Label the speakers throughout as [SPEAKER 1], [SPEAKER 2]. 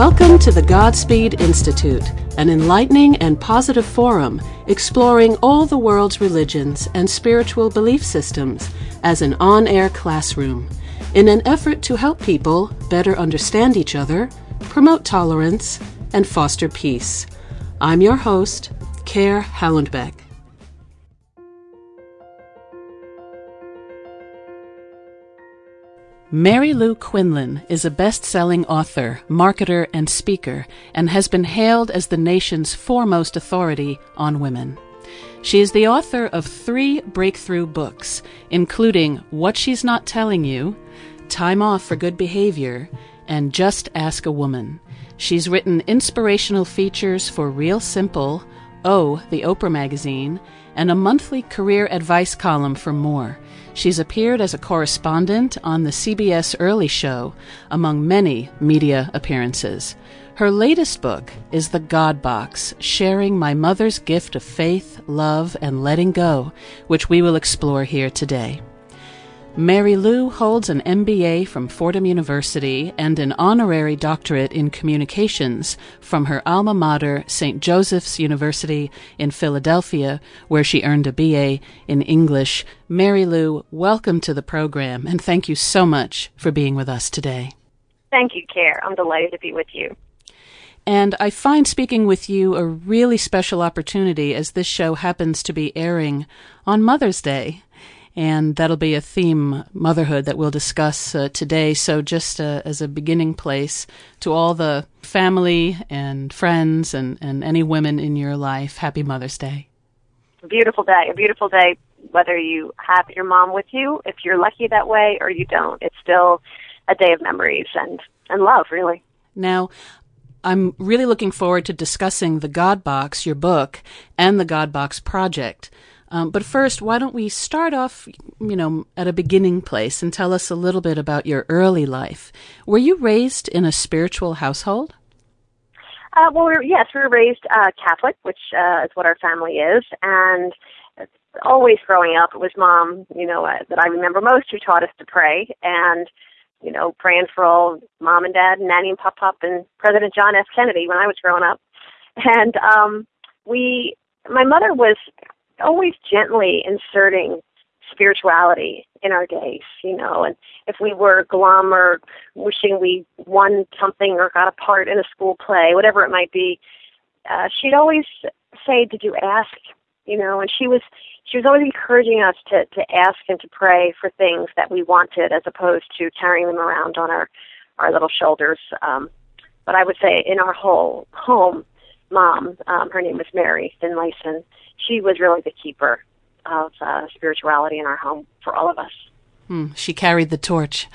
[SPEAKER 1] Welcome to the Godspeed Institute, an enlightening and positive forum exploring all the world's religions and spiritual belief systems as an on air classroom in an effort to help people better understand each other, promote tolerance, and foster peace. I'm your host, Caer Hallenbeck. Mary Lou Quinlan is a best selling author, marketer, and speaker, and has been hailed as the nation's foremost authority on women. She is the author of three breakthrough books, including What She's Not Telling You, Time Off for Good Behavior, and Just Ask a Woman. She's written inspirational features for Real Simple, Oh, the Oprah magazine, and a monthly career advice column for more. She's appeared as a correspondent on the CBS Early Show, among many media appearances. Her latest book is The God Box Sharing My Mother's Gift of Faith, Love, and Letting Go, which we will explore here today. Mary Lou holds an MBA from Fordham University and an honorary doctorate in communications from her alma mater, St. Joseph's University in Philadelphia, where she earned a BA in English. Mary Lou, welcome to the program, and thank you so much for being with us today.
[SPEAKER 2] Thank you, Caer. I'm delighted to be with you.
[SPEAKER 1] And I find speaking with you a really special opportunity as this show happens to be airing on Mother's Day and that'll be a theme, motherhood, that we'll discuss uh, today. So, just uh, as a beginning place to all the family and friends and, and any women in your life, happy Mother's Day.
[SPEAKER 2] A beautiful day, a beautiful day, whether you have your mom with you, if you're lucky that way, or you don't. It's still a day of memories and, and love, really.
[SPEAKER 1] Now, I'm really looking forward to discussing the God Box, your book, and the God Box project. Um, but first, why don't we start off, you know, at a beginning place and tell us a little bit about your early life. Were you raised in a spiritual household?
[SPEAKER 2] Uh, well, we yes, we were raised uh, Catholic, which uh, is what our family is, and always growing up, it was mom, you know, uh, that I remember most who taught us to pray, and you know, praying for all mom and dad, and nanny and pop pop, and President John F. Kennedy when I was growing up, and um, we, my mother was always gently inserting spirituality in our days, you know, and if we were glum or wishing we won something or got a part in a school play, whatever it might be, uh, she'd always say, "Did you ask?" You know, and she was she was always encouraging us to to ask and to pray for things that we wanted, as opposed to carrying them around on our our little shoulders. Um, but I would say in our whole home, mom, um, her name was Mary Finlayson, she was really the keeper of uh, spirituality in our home for all of us.
[SPEAKER 1] Hmm. She carried the torch.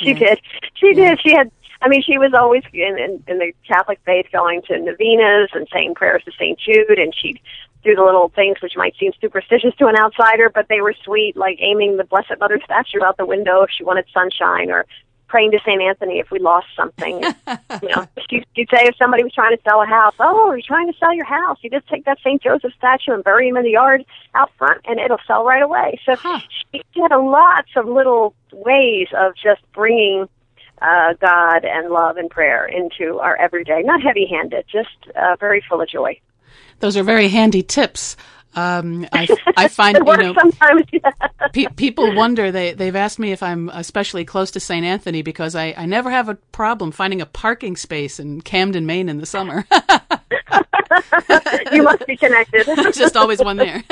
[SPEAKER 2] She yeah. did. She yeah. did. She had. I mean, she was always in, in, in the Catholic faith, going to novenas and saying prayers to Saint Jude, and she'd do the little things which might seem superstitious to an outsider, but they were sweet, like aiming the Blessed Mother statue out the window if she wanted sunshine, or praying to Saint Anthony if we lost something. you know, you'd, you'd say if somebody was trying to sell a house, oh, you're trying to sell your house. You just take that Saint Joseph statue and bury him in the yard out front, and it'll sell right away. So huh. she had a lots of little ways of just bringing uh, God and love and prayer into our everyday. Not heavy-handed, just uh, very full of joy.
[SPEAKER 1] Those are very handy tips. Um, I, I find
[SPEAKER 2] you know sometimes
[SPEAKER 1] pe- people wonder they they've asked me if I'm especially close to St. Anthony because I, I never have a problem finding a parking space in Camden, Maine in the summer.
[SPEAKER 2] you must be connected.
[SPEAKER 1] There's just always one there.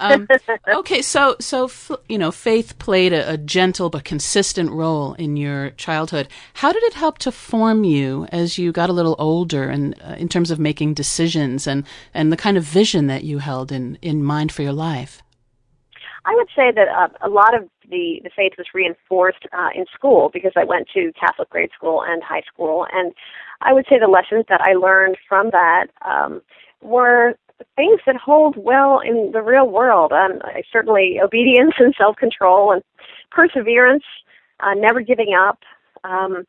[SPEAKER 1] Um, okay, so so you know, faith played a, a, gentle but consistent role in your childhood. How did it help to form you as you got a little older, and uh, in terms of making decisions and and the kind of vision that you held in in mind for your life?
[SPEAKER 2] I would say that uh, a lot of the the faith was reinforced uh, in school because I went to Catholic grade school and high school, and I would say the lessons that I learned from that um, were things that hold well in the real world. Um, I certainly, obedience and self control and perseverance, uh, never giving up, um,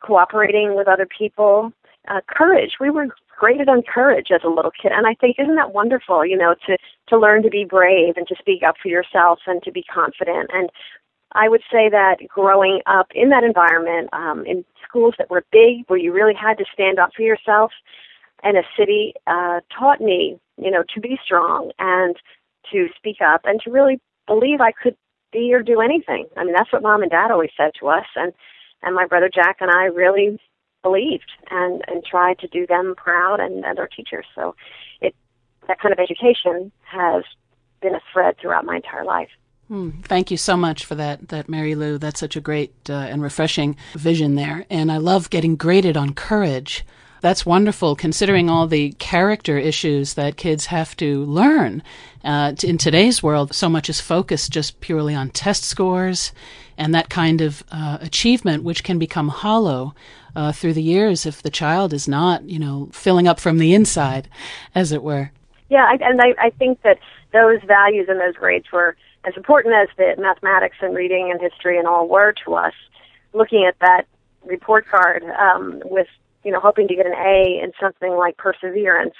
[SPEAKER 2] cooperating with other people, uh, courage. We were graded on courage as a little kid, and I think isn't that wonderful? You know, to to learn to be brave and to speak up for yourself and to be confident and I would say that growing up in that environment, um, in schools that were big, where you really had to stand up for yourself, and a city uh, taught me, you know, to be strong and to speak up and to really believe I could be or do anything. I mean, that's what mom and dad always said to us, and and my brother Jack and I really believed and and tried to do them proud and, and our teachers. So, it that kind of education has been a thread throughout my entire life.
[SPEAKER 1] Hmm. Thank you so much for that, that Mary Lou. That's such a great uh, and refreshing vision there. And I love getting graded on courage. That's wonderful, considering all the character issues that kids have to learn. Uh, in today's world, so much is focused just purely on test scores and that kind of uh, achievement, which can become hollow uh, through the years if the child is not, you know, filling up from the inside, as it were.
[SPEAKER 2] Yeah, I, and I, I think that those values and those grades were as important as the mathematics and reading and history and all were to us. Looking at that report card um, with you know hoping to get an A in something like perseverance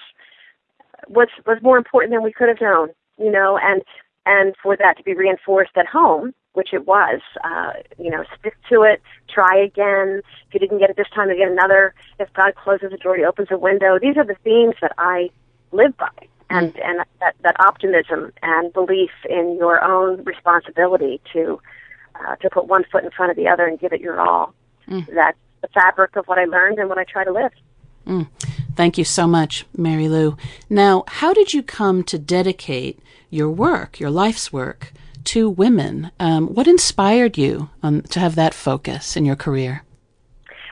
[SPEAKER 2] was was more important than we could have known. You know, and and for that to be reinforced at home, which it was, uh, you know, stick to it, try again. If you didn't get it this time, you get another. If God closes a door, He opens a window. These are the themes that I live by and mm. and that that optimism and belief in your own responsibility to uh, to put one foot in front of the other and give it your all. Mm. That's the fabric of what I learned and what I try to live.
[SPEAKER 1] Mm. Thank you so much, Mary Lou. Now, how did you come to dedicate your work, your life's work, to women? Um, what inspired you um, to have that focus in your career?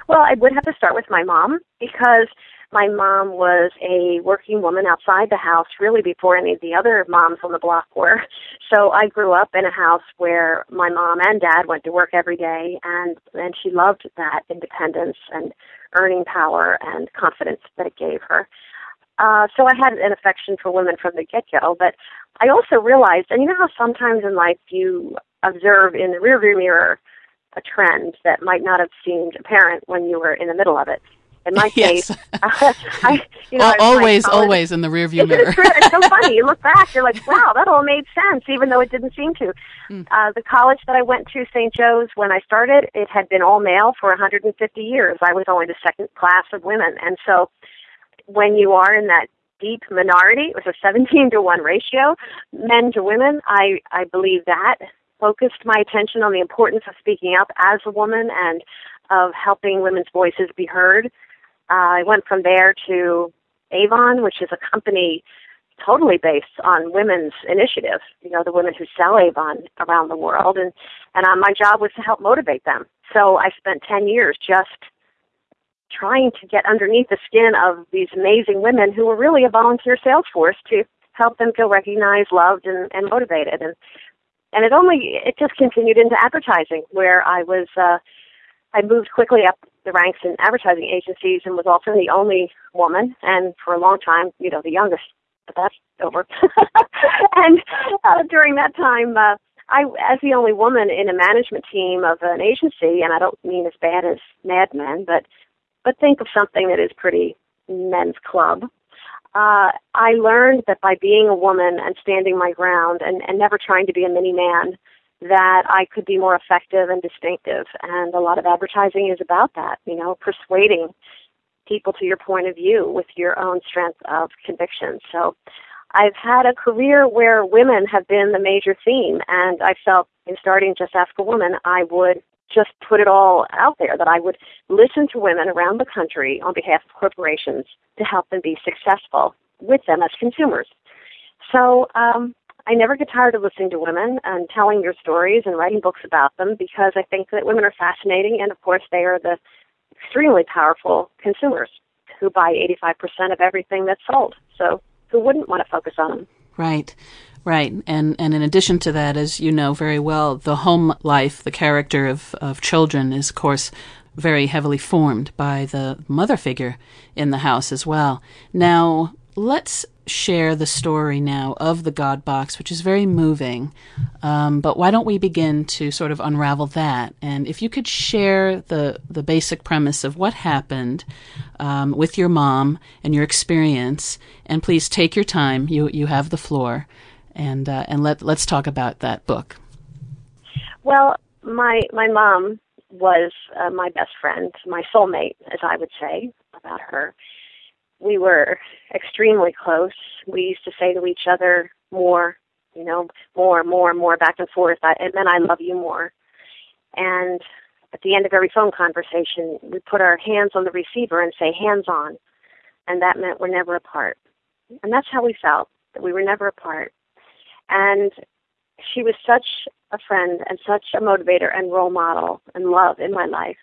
[SPEAKER 2] Well, I would have to start with my mom because my mom was a working woman outside the house really before any of the other moms on the block were. So I grew up in a house where my mom and dad went to work every day and and she loved that independence and earning power and confidence that it gave her. Uh, so I had an affection for women from the get-go, but I also realized, and you know how sometimes in life you observe in the rearview mirror a trend that might not have seemed apparent when you were in the middle of it. In my case,
[SPEAKER 1] I, you know, always, always in the rearview mirror.
[SPEAKER 2] It's, it's so funny. You look back, you're like, wow, that all made sense, even though it didn't seem to. Mm. Uh, the college that I went to, St. Joe's, when I started, it had been all male for 150 years. I was only the second class of women, and so when you are in that deep minority, it was a 17 to one ratio, men to women. I I believe that focused my attention on the importance of speaking up as a woman and of helping women's voices be heard. Uh, I went from there to Avon, which is a company totally based on women's initiative. You know, the women who sell Avon around the world, and and uh, my job was to help motivate them. So I spent ten years just trying to get underneath the skin of these amazing women who were really a volunteer sales force to help them feel recognized, loved, and, and motivated. And and it only it just continued into advertising, where I was uh, I moved quickly up the ranks in advertising agencies and was also the only woman, and for a long time, you know, the youngest. But that's over. and uh, during that time, uh, I, as the only woman in a management team of an agency, and I don't mean as bad as Mad Men, but but think of something that is pretty men's club. Uh, I learned that by being a woman and standing my ground and, and never trying to be a mini man, that I could be more effective and distinctive. And a lot of advertising is about that, you know, persuading people to your point of view with your own strength of conviction. So I've had a career where women have been the major theme, and I felt in starting Just Ask a Woman, I would just put it all out there that I would listen to women around the country on behalf of corporations to help them be successful with them as consumers. So um, I never get tired of listening to women and telling their stories and writing books about them because I think that women are fascinating and of course they are the extremely powerful consumers who buy 85% of everything that's sold. So who wouldn't want to focus on them?
[SPEAKER 1] Right. Right. And and in addition to that, as you know very well, the home life, the character of, of children is of course very heavily formed by the mother figure in the house as well. Now, let's share the story now of the God box, which is very moving. Um, but why don't we begin to sort of unravel that? And if you could share the the basic premise of what happened um, with your mom and your experience, and please take your time. You you have the floor, and uh, and let let's talk about that book.
[SPEAKER 2] Well, my my mom was uh, my best friend, my soulmate, as I would say about her. We were extremely close. We used to say to each other more, you know, more, more, more back and forth. I, it meant I love you more. And at the end of every phone conversation, we put our hands on the receiver and say, hands on. And that meant we're never apart. And that's how we felt, that we were never apart. And she was such a friend and such a motivator and role model and love in my life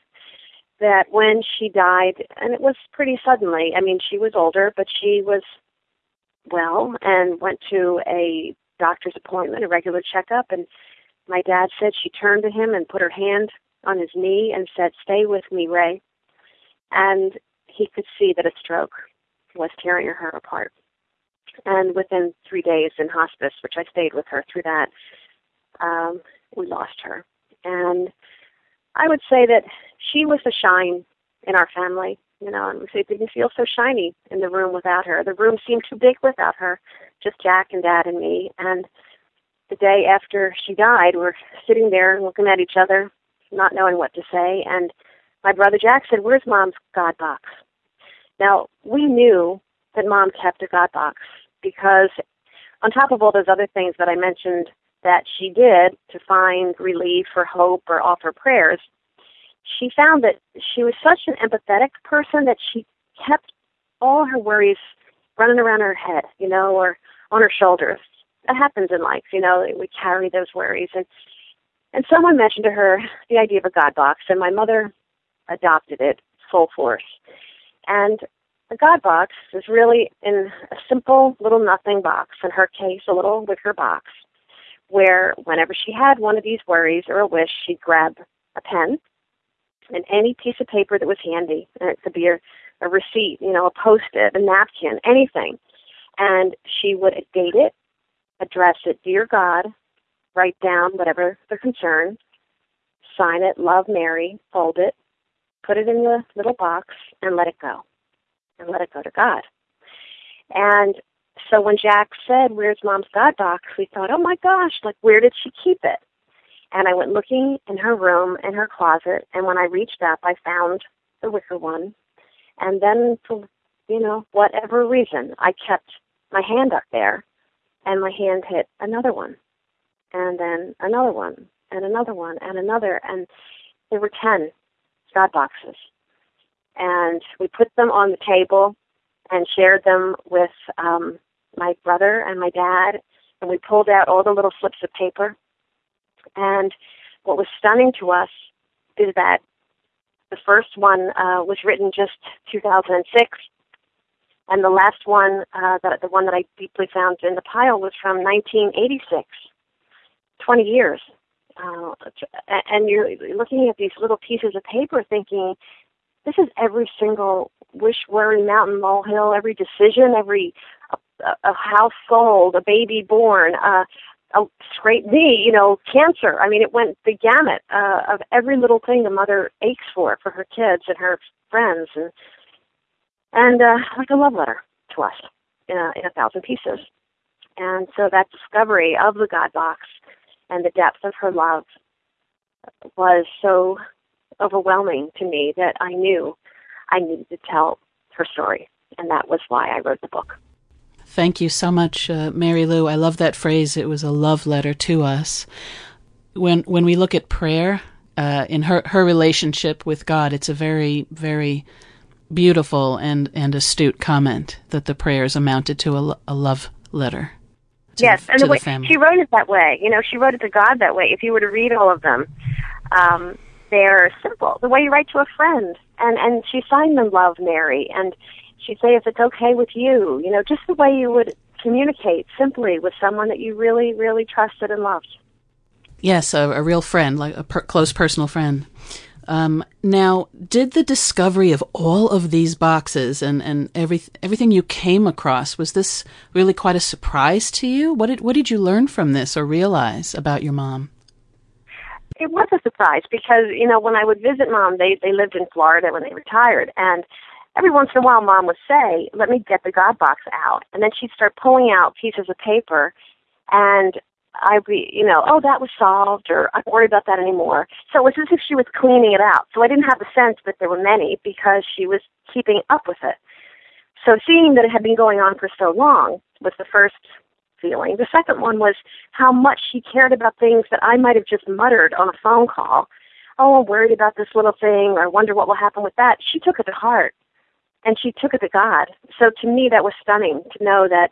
[SPEAKER 2] that when she died, and it was pretty suddenly, I mean, she was older, but she was well and went to a doctor's appointment, a regular checkup, and my dad said she turned to him and put her hand on his knee and said, Stay with me, Ray. And he could see that a stroke was tearing her apart. And within three days in hospice, which I stayed with her through that, um, we lost her. And I would say that she was the shine in our family, you know, and it didn't feel so shiny in the room without her. The room seemed too big without her, just Jack and Dad and me. And the day after she died, we're sitting there looking at each other, not knowing what to say. And my brother Jack said, Where's mom's God box? Now, we knew that mom kept a God box because, on top of all those other things that I mentioned that she did to find relief or hope or offer prayers, she found that she was such an empathetic person that she kept all her worries running around her head, you know, or on her shoulders. That happens in life, you know, we carry those worries. And and someone mentioned to her the idea of a God box, and my mother adopted it full force. And the God box is really in a simple little nothing box, in her case, a little wicker box, where whenever she had one of these worries or a wish, she'd grab a pen and any piece of paper that was handy. And it could be a, a receipt, you know, a post-it, a napkin, anything. And she would date it, address it, Dear God, write down whatever the concern, sign it, Love Mary, fold it, put it in the little box, and let it go. And let it go to God. And so when Jack said, Where's mom's God box? we thought, Oh my gosh, like where did she keep it? And I went looking in her room, in her closet, and when I reached up, I found the wicker one. And then, for, you know, whatever reason, I kept my hand up there, and my hand hit another one, and then another one, and another one, and another, and there were 10 God boxes. And we put them on the table and shared them with um, my brother and my dad, and we pulled out all the little slips of paper and what was stunning to us is that the first one uh, was written just 2006, and the last one, uh, the, the one that I deeply found in the pile, was from 1986. 20 years. Uh, and you're looking at these little pieces of paper thinking, this is every single wish, worry, mountain, molehill, every decision, every a, house sold, a baby born, uh, a scraped knee, you know, cancer. I mean, it went the gamut uh, of every little thing a mother aches for for her kids and her friends, and and uh, like a love letter to us in a, in a thousand pieces. And so that discovery of the God box and the depth of her love was so overwhelming to me that I knew I needed to tell her story, and that was why I wrote the book.
[SPEAKER 1] Thank you so much, uh, Mary Lou. I love that phrase. It was a love letter to us. When when we look at prayer uh, in her her relationship with God, it's a very very beautiful and and astute comment that the prayers amounted to a, a love letter.
[SPEAKER 2] To, yes, and the, the way family. she wrote it that way. You know, she wrote it to God that way. If you were to read all of them, um, they're simple. The way you write to a friend, and and she signed them "Love Mary," and she'd say if it's okay with you, you know, just the way you would communicate simply with someone that you really, really trusted and loved.
[SPEAKER 1] Yes, a, a real friend, like a per- close personal friend. Um, now, did the discovery of all of these boxes and, and every, everything you came across was this really quite a surprise to you? What did what did you learn from this or realize about your mom?
[SPEAKER 2] It was a surprise because you know when I would visit mom, they they lived in Florida when they retired, and every once in a while mom would say, let me get the God box out. And then she'd start pulling out pieces of paper and I'd be, you know, oh, that was solved, or I don't worry about that anymore. So it was as if she was cleaning it out. So I didn't have the sense that there were many because she was keeping up with it. So seeing that it had been going on for so long was the first feeling. The second one was how much she cared about things that I might have just muttered on a phone call. Oh, I'm worried about this little thing, or I wonder what will happen with that. She took it to heart, and she took it to God. So to me, that was stunning to know that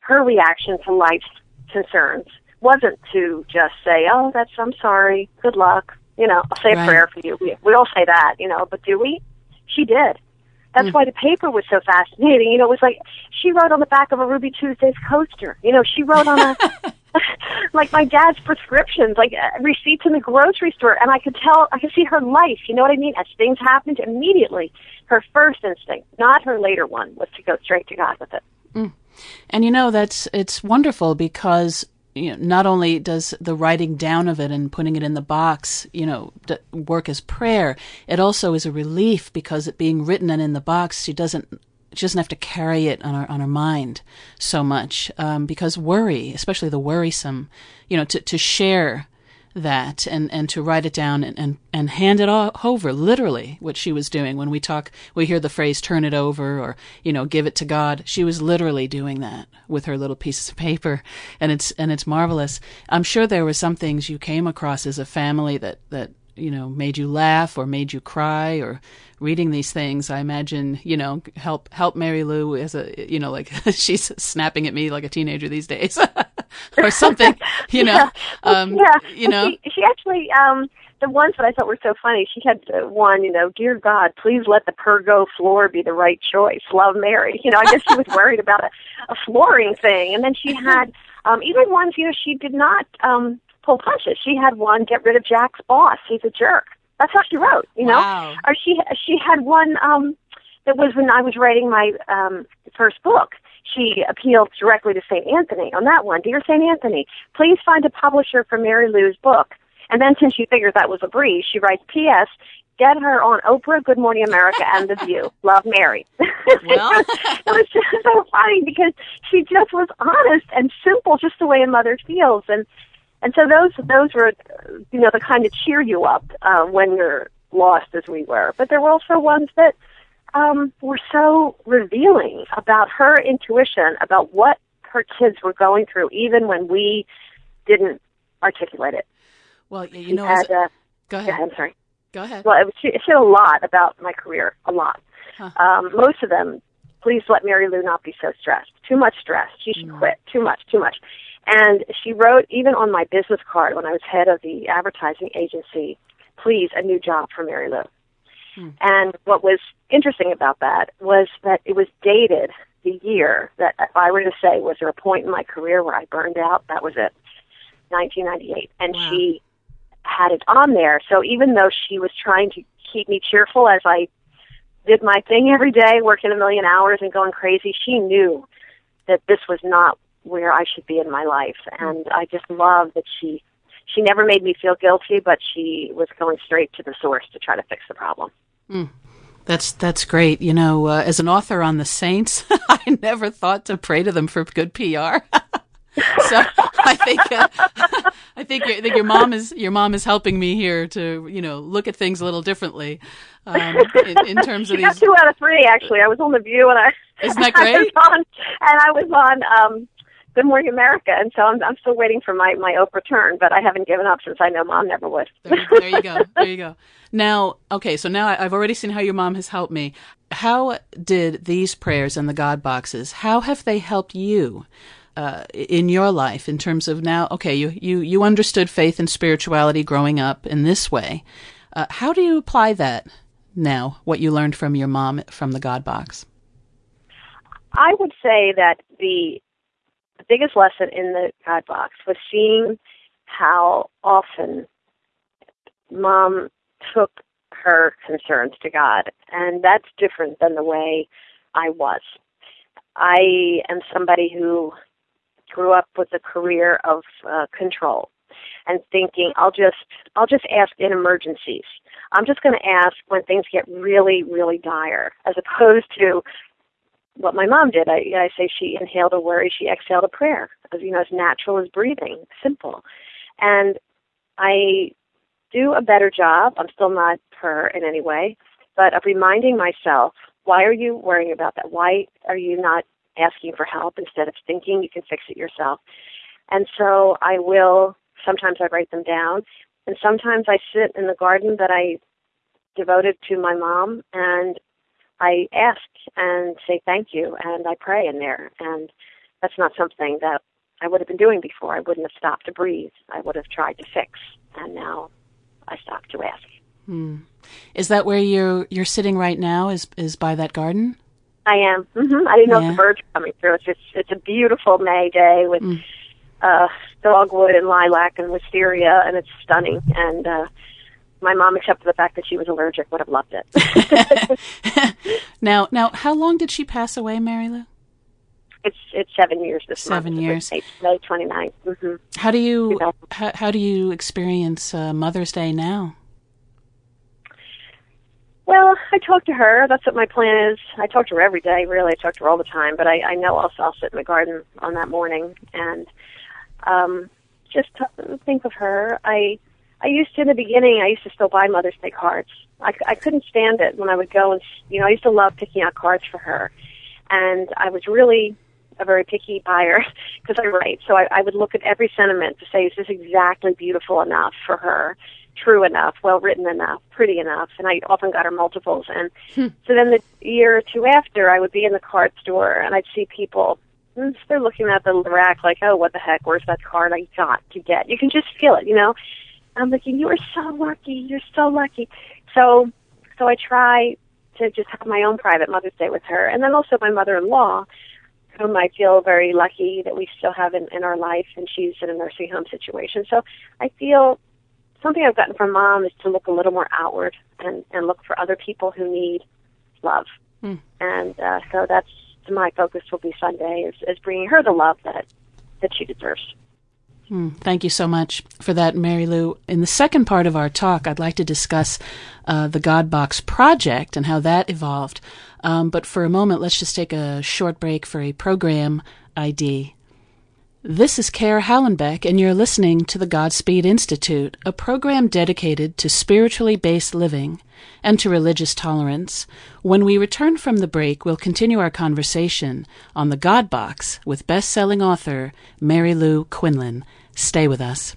[SPEAKER 2] her reaction to life's concerns wasn't to just say, "Oh, that's I'm sorry, good luck." You know, I'll say a prayer for you. We we all say that, you know, but do we? She did. That's mm. why the paper was so fascinating. You know, it was like she wrote on the back of a Ruby Tuesdays coaster. You know, she wrote on a like my dad's prescriptions, like uh, receipts in the grocery store, and I could tell, I could see her life. You know what I mean? As things happened, immediately, her first instinct, not her later one, was to go straight to God with it.
[SPEAKER 1] Mm. And you know, that's it's wonderful because you know, not only does the writing down of it and putting it in the box, you know, work as prayer, it also is a relief because it being written and in the box, she doesn't she doesn't have to carry it on her on her mind so much um, because worry, especially the worrisome, you know, to to share that and, and to write it down and, and, and hand it all over, literally, what she was doing. When we talk, we hear the phrase turn it over or, you know, give it to God. She was literally doing that with her little pieces of paper. And it's, and it's marvelous. I'm sure there were some things you came across as a family that, that, you know, made you laugh or made you cry or reading these things. I imagine, you know, help, help Mary Lou as a, you know, like she's snapping at me like a teenager these days. or something, you know.
[SPEAKER 2] Yeah,
[SPEAKER 1] um,
[SPEAKER 2] yeah.
[SPEAKER 1] you know.
[SPEAKER 2] She, she actually, um, the ones that I thought were so funny. She had one, you know, dear God, please let the Pergo floor be the right choice. Love Mary. You know, I guess she was worried about a, a flooring thing, and then she had um, even ones. You know, she did not um, pull punches. She had one, get rid of Jack's boss. He's a jerk. That's how she wrote. You know,
[SPEAKER 1] wow.
[SPEAKER 2] or she she had one um, that was when I was writing my um, first book she appealed directly to St. Anthony on that one. Dear St. Anthony, please find a publisher for Mary Lou's book. And then since she figured that was a breeze, she writes, P.S. Get her on Oprah, Good Morning America, and The View. Love Mary.
[SPEAKER 1] Well.
[SPEAKER 2] it was just so funny because she just was honest and simple, just the way a mother feels. And and so those those were, you know, the kind of cheer you up uh, when you're lost as we were. But there were also ones that um, were so revealing about her intuition about what her kids were going through, even when we didn't articulate it.
[SPEAKER 1] Well, you
[SPEAKER 2] she
[SPEAKER 1] know,
[SPEAKER 2] had, uh,
[SPEAKER 1] go ahead.
[SPEAKER 2] I'm sorry.
[SPEAKER 1] Go ahead.
[SPEAKER 2] Well, it, was, she, she had a lot about my career, a lot.
[SPEAKER 1] Huh.
[SPEAKER 2] Um, most of them, please let Mary Lou not be so stressed. Too much stress. She should
[SPEAKER 1] Mm.
[SPEAKER 2] quit. Too much, too much. And she wrote, even on my business card when I was head of the advertising agency, please, a new job for Mary Lou.
[SPEAKER 1] Hmm.
[SPEAKER 2] And what was interesting about that was that it was dated the year that if I were to say, was there a point in my career where I burned out? That was it, 1998. And
[SPEAKER 1] Wow.
[SPEAKER 2] she had it on there. So even though she was trying to keep me cheerful as I did my thing every day, working a million hours and going crazy, she knew that this was not where I should be in my life. And I just love that she she never made me feel guilty, but she was going straight to the source to try to fix the problem.
[SPEAKER 1] That's that's great. You know, uh, as an author on the Saints, I never thought to pray to them for good PR. so I think uh, I think your, I think your mom is your mom is helping me here to you know look at things a little differently um, in, in terms of
[SPEAKER 2] She got
[SPEAKER 1] these.
[SPEAKER 2] two out of three actually. I was on the View and I
[SPEAKER 1] Isn't that
[SPEAKER 2] I was
[SPEAKER 1] great?
[SPEAKER 2] on, and I was on um Good Morning America, and so I'm I'm still waiting for my my Oprah turn, but I haven't given up since I know Mom never would.
[SPEAKER 1] There, there you go. There you go. Now, okay, so now I've already seen how your mom has helped me. How did these prayers and the God boxes? How have they helped you? Uh, in your life, in terms of now, okay, you, you, you understood faith and spirituality growing up in this way. Uh, how do you apply that now, what you learned from your mom from the God box?
[SPEAKER 2] I would say that the biggest lesson in the God box was seeing how often mom took her concerns to God, and that's different than the way I was. I am somebody who grew up with a career of uh, control and thinking I'll just I'll just ask in emergencies. I'm just going to ask when things get really really dire as opposed to what my mom did. I, I say she inhaled a worry, she exhaled a prayer. As you know, as natural as breathing, simple. And I do a better job. I'm still not her in any way, but of reminding myself, why are you worrying about that? Why are you not asking for help instead of thinking you can fix it yourself? And so I will, sometimes I write them down, and sometimes I sit in the garden that I devoted to my mom and I ask and say thank you and I pray in there. And that's not something that I would have been doing before. I wouldn't have stopped to breathe. I would have tried to fix. And now I stop to ask.
[SPEAKER 1] Hmm. Is that where you're you're sitting right now? Is is by that garden?
[SPEAKER 2] I am. Mm-hmm. I didn't know yeah. if the birds were coming through. It's just it's a beautiful May day with mm. uh, dogwood and lilac and wisteria, and it's stunning. And uh, my mom, except for the fact that she was allergic, would have loved it.
[SPEAKER 1] now, now, how long did she pass away, Mary Lou?
[SPEAKER 2] It's it's seven years this
[SPEAKER 1] seven
[SPEAKER 2] month.
[SPEAKER 1] years.
[SPEAKER 2] May twenty ninth. Mm-hmm.
[SPEAKER 1] How do you how, how do you experience uh, Mother's Day now?
[SPEAKER 2] Well, I talk to her. That's what my plan is. I talk to her every day. Really, I talk to her all the time. But I, I know also I'll sit in the garden on that morning and um, just t- think of her. I I used to in the beginning. I used to still buy Mother's Day cards. I, I couldn't stand it when I would go and you know I used to love picking out cards for her, and I was really a very picky buyer because I write. So I, I would look at every sentiment to say, is this exactly beautiful enough for her, true enough, well written enough, pretty enough? And I often got her multiples. And hmm. so then the year or two after, I would be in the card store and I'd see people. Hmm, they're looking at the rack like, oh, what the heck? Where's that card I got to get? You can just feel it, you know. I'm thinking, you are so lucky. You're so lucky. So, so I try to just have my own private Mother's Day with her, and then also my mother-in-law, whom I feel very lucky that we still have in, in our life, and she's in a nursing home situation. So I feel something I've gotten from mom is to look a little more outward and and look for other people who need love, mm. and uh, so that's my focus will be Sunday is, is bringing her the love that that she deserves.
[SPEAKER 1] Mm, thank you so much for that, Mary Lou. In the second part of our talk, I'd like to discuss uh, the God Box project and how that evolved. Um, but for a moment, let's just take a short break for a program ID. This is Caer Hallenbeck, and you're listening to the Godspeed Institute, a program dedicated to spiritually based living and to religious tolerance. When we return from the break, we'll continue our conversation on the God Box with best selling author Mary Lou Quinlan. Stay with us.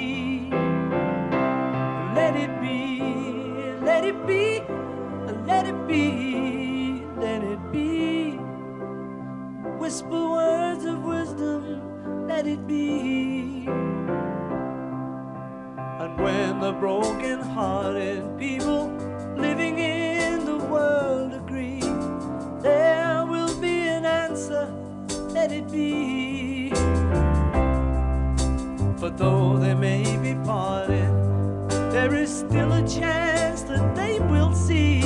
[SPEAKER 3] It be. And when the broken hearted people living in the world agree. There will be an answer, let it be. For though they may be parted, there is still a chance that they will see.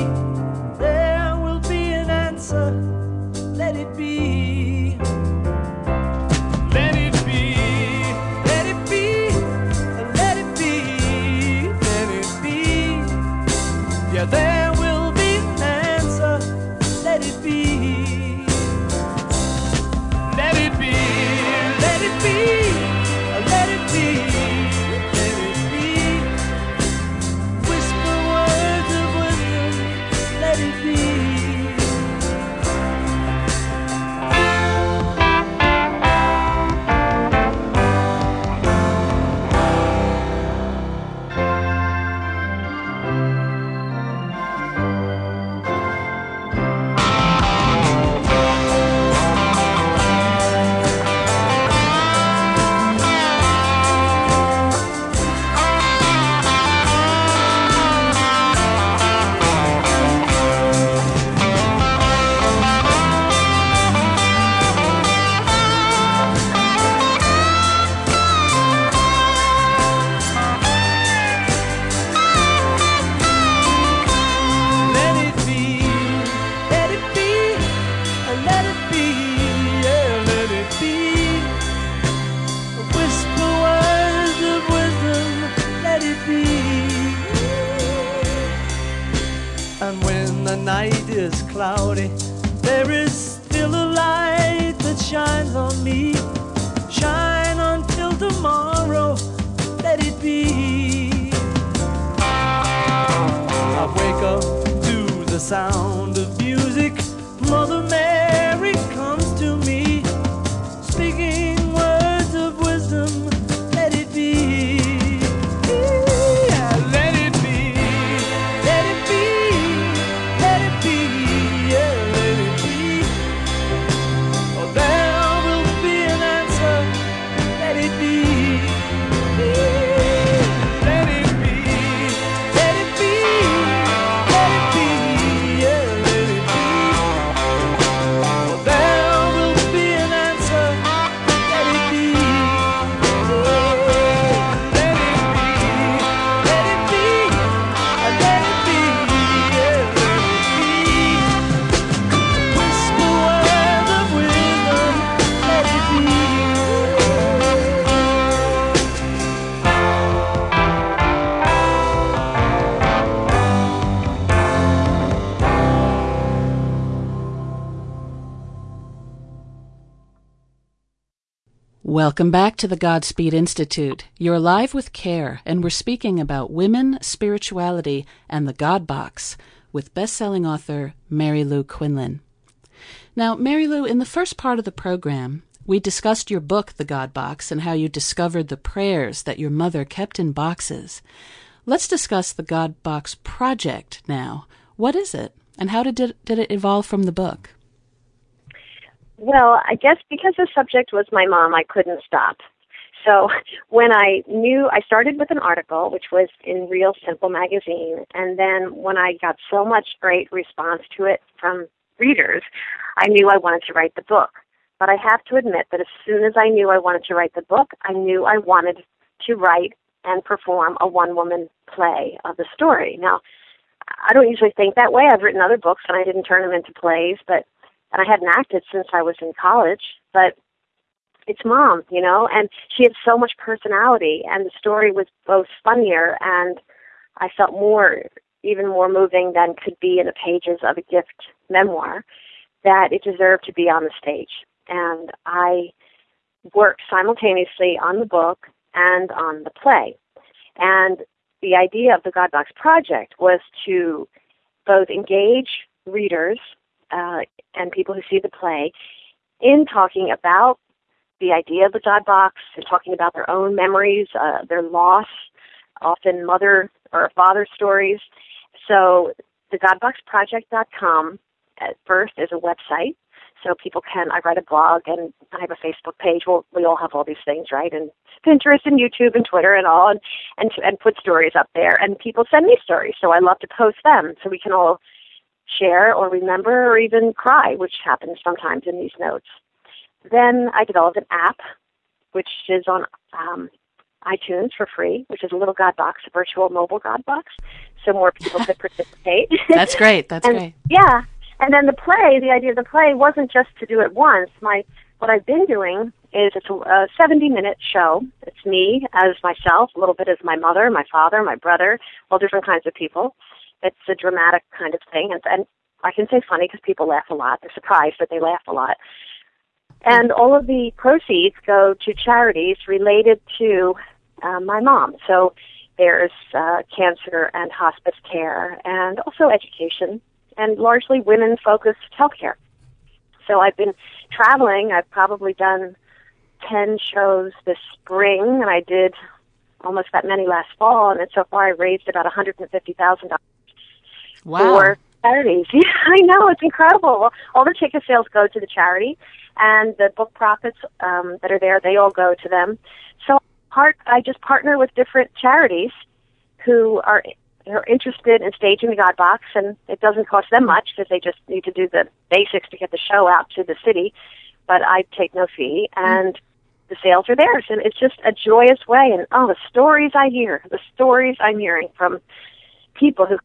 [SPEAKER 1] Welcome back to the Godspeed Institute. You're live with Caer, and we're speaking about women, spirituality, and the God Box with best-selling author Mary Lou Quinlan. Now, Mary Lou, in the first part of the program, we discussed your book, The God Box, and how you discovered the prayers that your mother kept in boxes. Let's discuss the God Box project now. What is it, and how did it, did it evolve from the book?
[SPEAKER 2] Well, I guess because the subject was my mom, I couldn't stop. So when I knew, I started with an article, which was in Real Simple magazine, and then when I got so much great response to it from readers, I knew I wanted to write the book. But I have to admit that as soon as I knew I wanted to write the book, I knew I wanted to write and perform a one-woman play of the story. Now, I don't usually think that way. I've written other books and I didn't turn them into plays, but and I hadn't acted since I was in college, but it's mom, you know, and she had so much personality and the story was both funnier and I felt more even more moving than could be in the pages of a gift memoir that it deserved to be on the stage. And I worked simultaneously on the book and on the play. And the idea of the God Box project was to both engage readers uh, and people who see the play in talking about the idea of the God box and talking about their own memories, uh, their loss, often mother or father stories. So the godboxproject.com at first is a website. So people can, I write a blog and I have a Facebook page. Well, we all have all these things, right? And Pinterest and YouTube and Twitter and all, and, and, and put stories up there. And people send me stories. So I love to post them so we can all share or remember or even cry, which happens sometimes in these notes. Then I developed an app, which is on um, iTunes for free, which is a little God box, a virtual mobile God box, so more people could participate.
[SPEAKER 1] That's great. That's
[SPEAKER 2] and,
[SPEAKER 1] great.
[SPEAKER 2] Yeah, and then the play, the idea of the play wasn't just to do it once. My what I've been doing is it's a, a 70 minute show. It's me as myself, a little bit as my mother, my father, my brother, all different kinds of people. It's a dramatic kind of thing, and, and I can say funny because people laugh a lot. They're surprised, but they laugh a lot. And all of the proceeds go to charities related to uh, my mom. So there's uh, cancer and hospice care, and also education, and largely women-focused healthcare. So I've been traveling. I've probably done 10 shows this spring, and I did almost that many last fall, and so far I raised about $150,000
[SPEAKER 1] Wow.
[SPEAKER 2] for charities. Yeah, I know it's incredible. All the ticket sales go to the charity, and the book profits um, that are there, they all go to them. So part, I just partner with different charities who are are interested in staging the God Box, and it doesn't cost them much because they just need to do the basics to get the show out to the city. But I take no fee, and the sales are theirs, and it's just a joyous way. And oh, the stories I hear, the stories I'm hearing from people who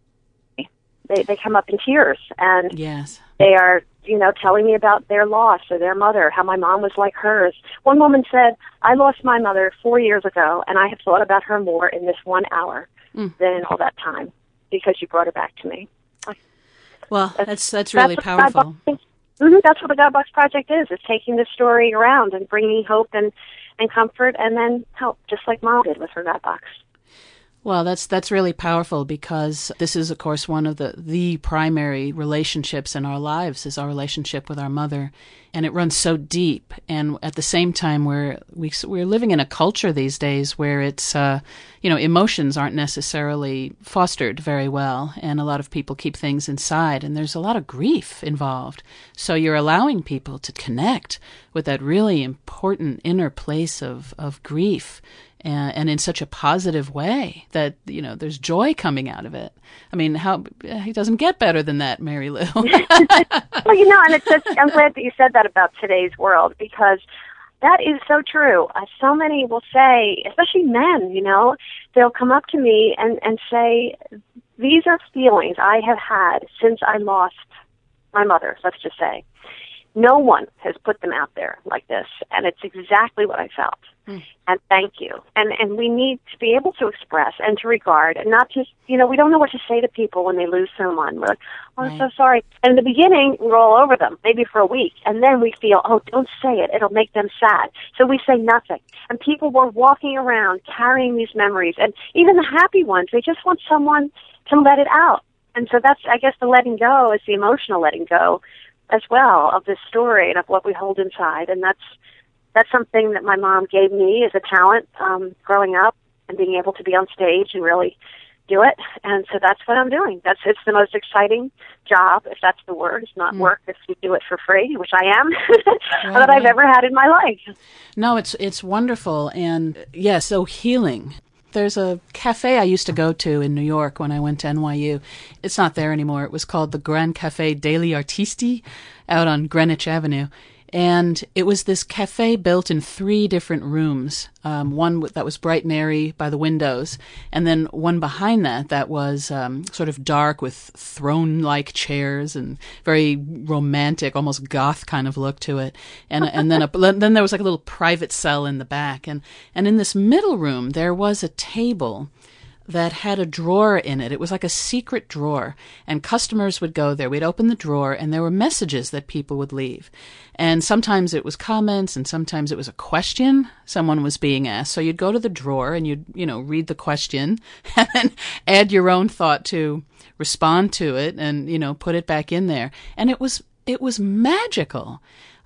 [SPEAKER 2] they they come up in tears, and
[SPEAKER 1] Yes.
[SPEAKER 2] they are you know telling me about their loss or their mother how my mom was like hers one woman said i lost my mother four years ago and i have thought about her more in this one hour
[SPEAKER 1] Mm.
[SPEAKER 2] than in all that time because you brought her back to me
[SPEAKER 1] Well, that's that's, that's really
[SPEAKER 2] that's
[SPEAKER 1] powerful.
[SPEAKER 2] Mm-hmm, that's what the God Box Project is: is taking the story around and bringing hope and and comfort, and then help, just like Mom did with her God Box.
[SPEAKER 1] Well, that's that's really powerful because this is, of course, one of the the primary relationships in our lives is our relationship with our mother, and it runs so deep. And at the same time, we're we, we're living in a culture these days where it's uh, you know emotions aren't necessarily fostered very well, and a lot of people keep things inside, and there's a lot of grief involved. So you're allowing people to connect with that really important inner place of of grief and, and in such a positive way that you know there's joy coming out of it. I mean, how he doesn't get better than that, Mary Lou.
[SPEAKER 2] well, you know, and it's just, I'm glad that you said that about today's world because that is so true. Uh, so many will say, especially men, you know, they'll come up to me and and say, "These are feelings I have had since I lost my mother." Let's just say, no one has put them out there like this, and it's exactly what I felt. Mm. And thank you. And and we need to be able to express and to regard, and not just you know we don't know what to say to people when they lose someone. We're like, oh, I'm so sorry. And in the beginning, we're all over them, maybe for a week, and then we feel, oh, don't say it; it'll make them sad. So we say nothing. And people were walking around carrying these memories, and even the happy ones, they just want someone to let it out. And so that's, I guess, the letting go is the emotional letting go as well of this story and of what we hold inside. And that's that's something that my mom gave me as a talent um, growing up and being able to be on stage and really do it. And so that's what I'm doing. That's it's the most exciting job, if that's the word. It's not mm. work if you do it for free, which I am, right, that I've ever had in my life.
[SPEAKER 1] No, it's it's wonderful and yes, yeah, so healing. There's a cafe I used to go to in New York when I went to NYU. It's not there anymore. It was called the Grand Cafe degli Artisti out on Greenwich Avenue. And it was this cafe built in three different rooms. Um, one that was bright and airy by the windows, and then one behind that that was um, sort of dark with throne-like chairs and very romantic, almost goth kind of look to it. And and then a, then there was like a little private cell in the back, and and in this middle room there was a table that had a drawer in it. It was like a secret drawer, and customers would go there. We'd open the drawer, and there were messages that people would leave. And sometimes it was comments, and sometimes it was a question someone was being asked. So you'd go to the drawer and you'd, you know, read the question and then add your own thought to respond to it and, you know, put it back in there. And it was, it was magical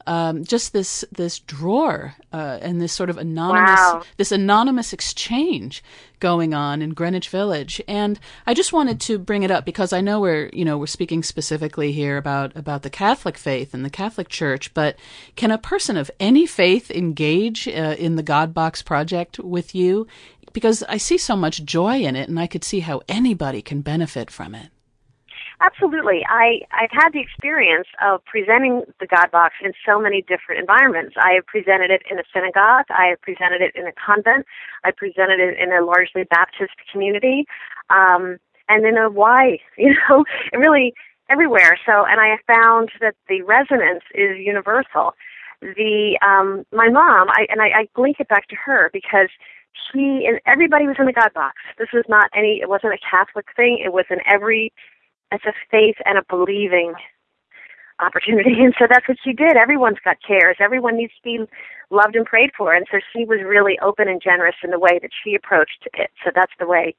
[SPEAKER 1] um, just this this drawer uh, and this sort of anonymous
[SPEAKER 2] wow.
[SPEAKER 1] this anonymous exchange going on in Greenwich Village. And I just wanted to bring it up because I know we're you know we're speaking specifically here about about the Catholic faith and the Catholic Church, but can a person of any faith engage uh, in the God Box project with you? Because I see so much joy in it, and I could see how anybody can benefit from it.
[SPEAKER 2] Absolutely. I, I've had the experience of presenting the God Box in so many different environments. I have presented it in a synagogue. I have presented it in a convent. I presented it in a largely Baptist community. Um, and in a why, you know, really everywhere. So, and I have found that the resonance is universal. The, um, my mom, I, and I, I link it back to her because she and everybody was in the God box. This was not any, it wasn't a Catholic thing. It was in every it's a faith and a believing opportunity. And so that's what she did. Everyone's got cares. Everyone needs to be loved and prayed for. And so she was really open and generous in the way that she approached it. So that's the way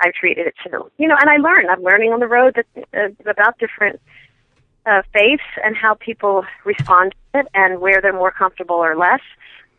[SPEAKER 2] I treated it too. You know, and I learned. I'm learning on the road that, uh, about different uh, faiths and how people respond to it and where they're more comfortable or less.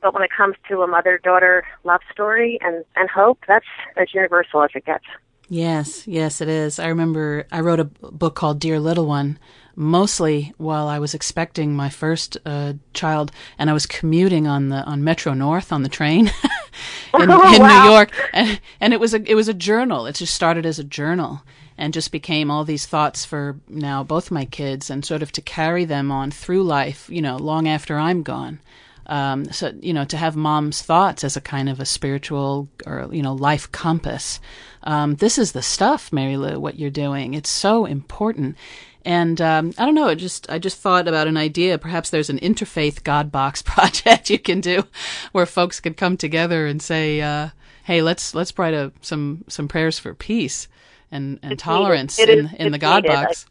[SPEAKER 2] But when it comes to a mother-daughter love story and, and hope, that's as universal as it gets.
[SPEAKER 1] Yes, yes, it is. I remember I wrote a book called Dear Little One, mostly while I was expecting my first uh, child, and I was commuting on the on Metro North on the train in,
[SPEAKER 2] oh,
[SPEAKER 1] in
[SPEAKER 2] wow.
[SPEAKER 1] New York, and, and it was a it was a journal. It just started as a journal, and just became all these thoughts for now both my kids, and sort of to carry them on through life, you know, long after I'm gone. Um, so you know, to have mom's thoughts as a kind of a spiritual or you know life compass. Um, this is the stuff, Mary Lou. What you're doing, it's so important. And um, I don't know. I just I just thought about an idea. Perhaps there's an interfaith God box project you can do, where folks could come together and say, uh, "Hey, let's let's write a, some some prayers for peace and, and tolerance in, in the God
[SPEAKER 2] needed.
[SPEAKER 1] box."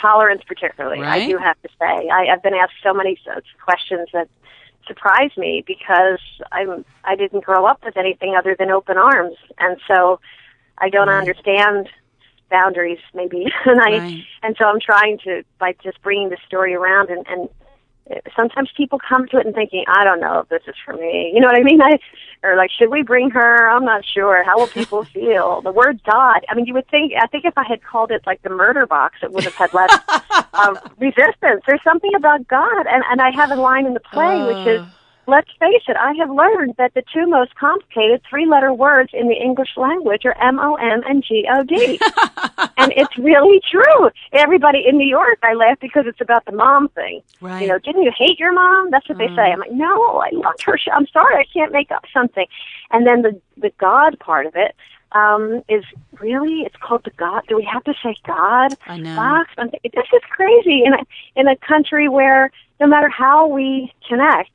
[SPEAKER 2] tolerance, particularly.
[SPEAKER 1] Right.
[SPEAKER 2] I do have to say, I, I've been asked so many questions that surprise me because I'm I didn't grow up with anything other than open arms, and so I don't
[SPEAKER 1] Right.
[SPEAKER 2] understand boundaries maybe, and I
[SPEAKER 1] Right.
[SPEAKER 2] and so I'm trying to by just bringing the story around and and sometimes people come to it and thinking I don't know if this is for me, you know what I mean? I or like should we bring her? I'm not sure. How will people feel? The word God. I mean, you would think. I think if I had called it like the murder box, it would have had less um, resistance. There's something about God, and and I have a line in the play which is
[SPEAKER 1] Uh,
[SPEAKER 2] let's face it, I have learned that the two most complicated three letter words in the English language are M O M and G O D. and it's really true. Everybody in New York, I laugh because it's about the mom thing.
[SPEAKER 1] right.
[SPEAKER 2] You know, didn't you hate your mom? That's what they say. I'm like, no, I loved her. I'm sorry, I can't make up something. And then the the God part of it um, is really it's called the God. Do we have to say God?
[SPEAKER 1] I know.
[SPEAKER 2] I'm thinking, this is crazy in a in a country where no matter how we connect,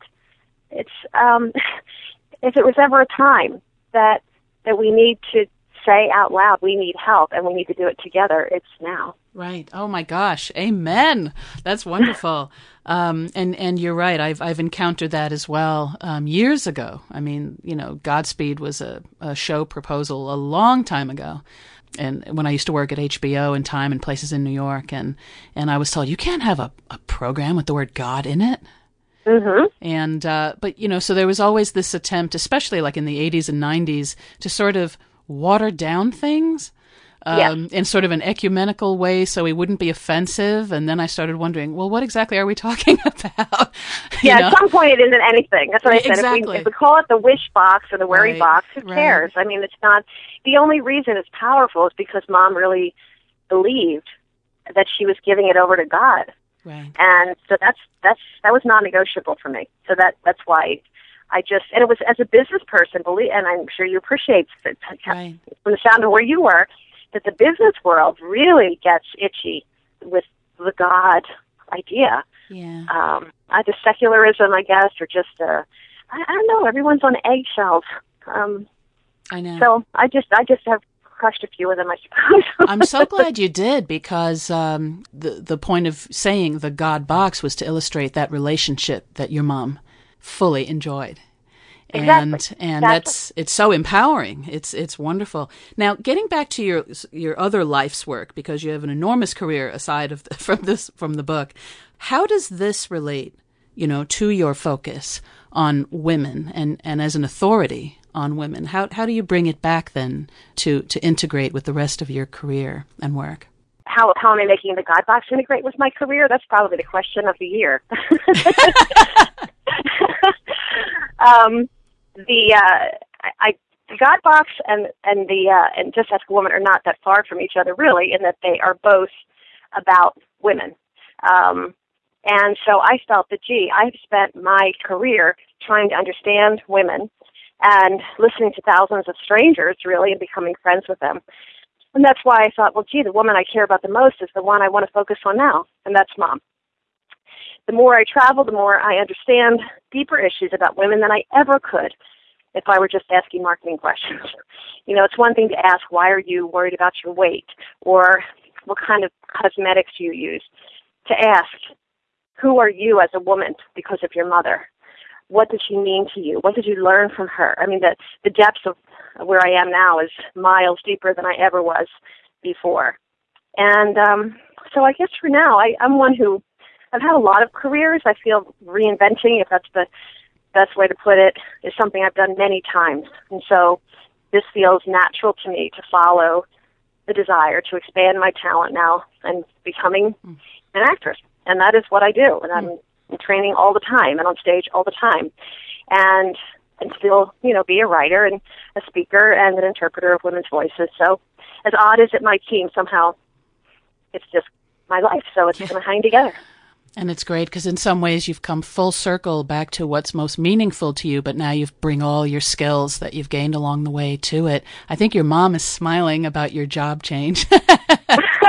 [SPEAKER 2] it's um, if it was ever a time that that we need to say out loud we need help and we need to do it together, it's now.
[SPEAKER 1] Right. Oh my gosh. Amen. That's wonderful. um, and and you're right. I've I've encountered that as well um, years ago. I mean, you know, Godspeed was a, a show proposal a long time ago. And when I used to work at HBO and Time and places in New York, and and I was told you can't have a, a program with the word God in it.
[SPEAKER 2] Mm-hmm.
[SPEAKER 1] And uh, but you know, so there was always this attempt, especially like in the 80s and 90s, to sort of water down things um, in sort of an ecumenical way, so we wouldn't be offensive. And then I started wondering, well, what exactly are we talking about?
[SPEAKER 2] Yeah,
[SPEAKER 1] know?
[SPEAKER 2] at some point it isn't anything. That's what I said. If,
[SPEAKER 1] Exactly.
[SPEAKER 2] we, if we call it the wish box or the worry
[SPEAKER 1] Right,
[SPEAKER 2] box, who
[SPEAKER 1] right.
[SPEAKER 2] cares? I mean, it's not. The only reason it's powerful is because mom really believed that she was giving it over to God.
[SPEAKER 1] Right.
[SPEAKER 2] and so that's that's that was non-negotiable for me. So that that's why I just and it was as a business person, believe, and I'm sure you appreciate it
[SPEAKER 1] Right.
[SPEAKER 2] from the sound of where you work that the business world really gets itchy with the God idea.
[SPEAKER 1] Yeah.
[SPEAKER 2] Um, either secularism, I guess, or just uh, I, I don't know. Everyone's on eggshells. Um,
[SPEAKER 1] I know.
[SPEAKER 2] so I just I just have crushed a few of them, I suppose.
[SPEAKER 1] I'm so glad you did because um, the the point of saying the God box was to illustrate that relationship that your mom fully enjoyed. And
[SPEAKER 2] Exactly.
[SPEAKER 1] and
[SPEAKER 2] Exactly.
[SPEAKER 1] that's it's so empowering. It's it's wonderful. Now, getting back to your your other life's work because you have an enormous career aside of the, from this from the book. How does this relate, you know, to your focus on women and and as an authority on women? How how do you bring it back then to to integrate with the rest of your career and work?
[SPEAKER 2] how how am I making the God box integrate with my career? That's probably the question of the year. um, the uh, I, the God box and and the uh, and just ask a woman are not that far from each other really, in that they are both about women. Um, and so I felt that, gee, I've spent my career trying to understand women and listening to thousands of strangers, really, and becoming friends with them. And that's why I thought, well, gee, the woman I care about the most is the one I want to focus on now, and that's mom. The more I travel, the more I understand deeper issues about women than I ever could if I were just asking marketing questions. You know, it's one thing to ask, why are you worried about your weight? Or what kind of cosmetics do you use? To ask, who are you as a woman because of your mother? What did she mean to you? What did you learn from her? I mean, the, the depths of where I am now is miles deeper than I ever was before. And um, so I guess for now, I, I'm one who I've had a lot of careers. I feel reinventing, if that's the best way to put it, is something I've done many times. And so this feels natural to me to follow the desire to expand my talent now and becoming an actress. And that is what I do. And I'm in training all the time and on stage all the time. And and still, you know, be a writer and a speaker and an interpreter of women's voices. So as odd as it might seem, somehow it's just my life. So it's going to hang together.
[SPEAKER 1] And it's great because in some ways you've come full circle back to what's most meaningful to you, but now you've bring all your skills that you've gained along the way to it. I think your mom is smiling about your job change.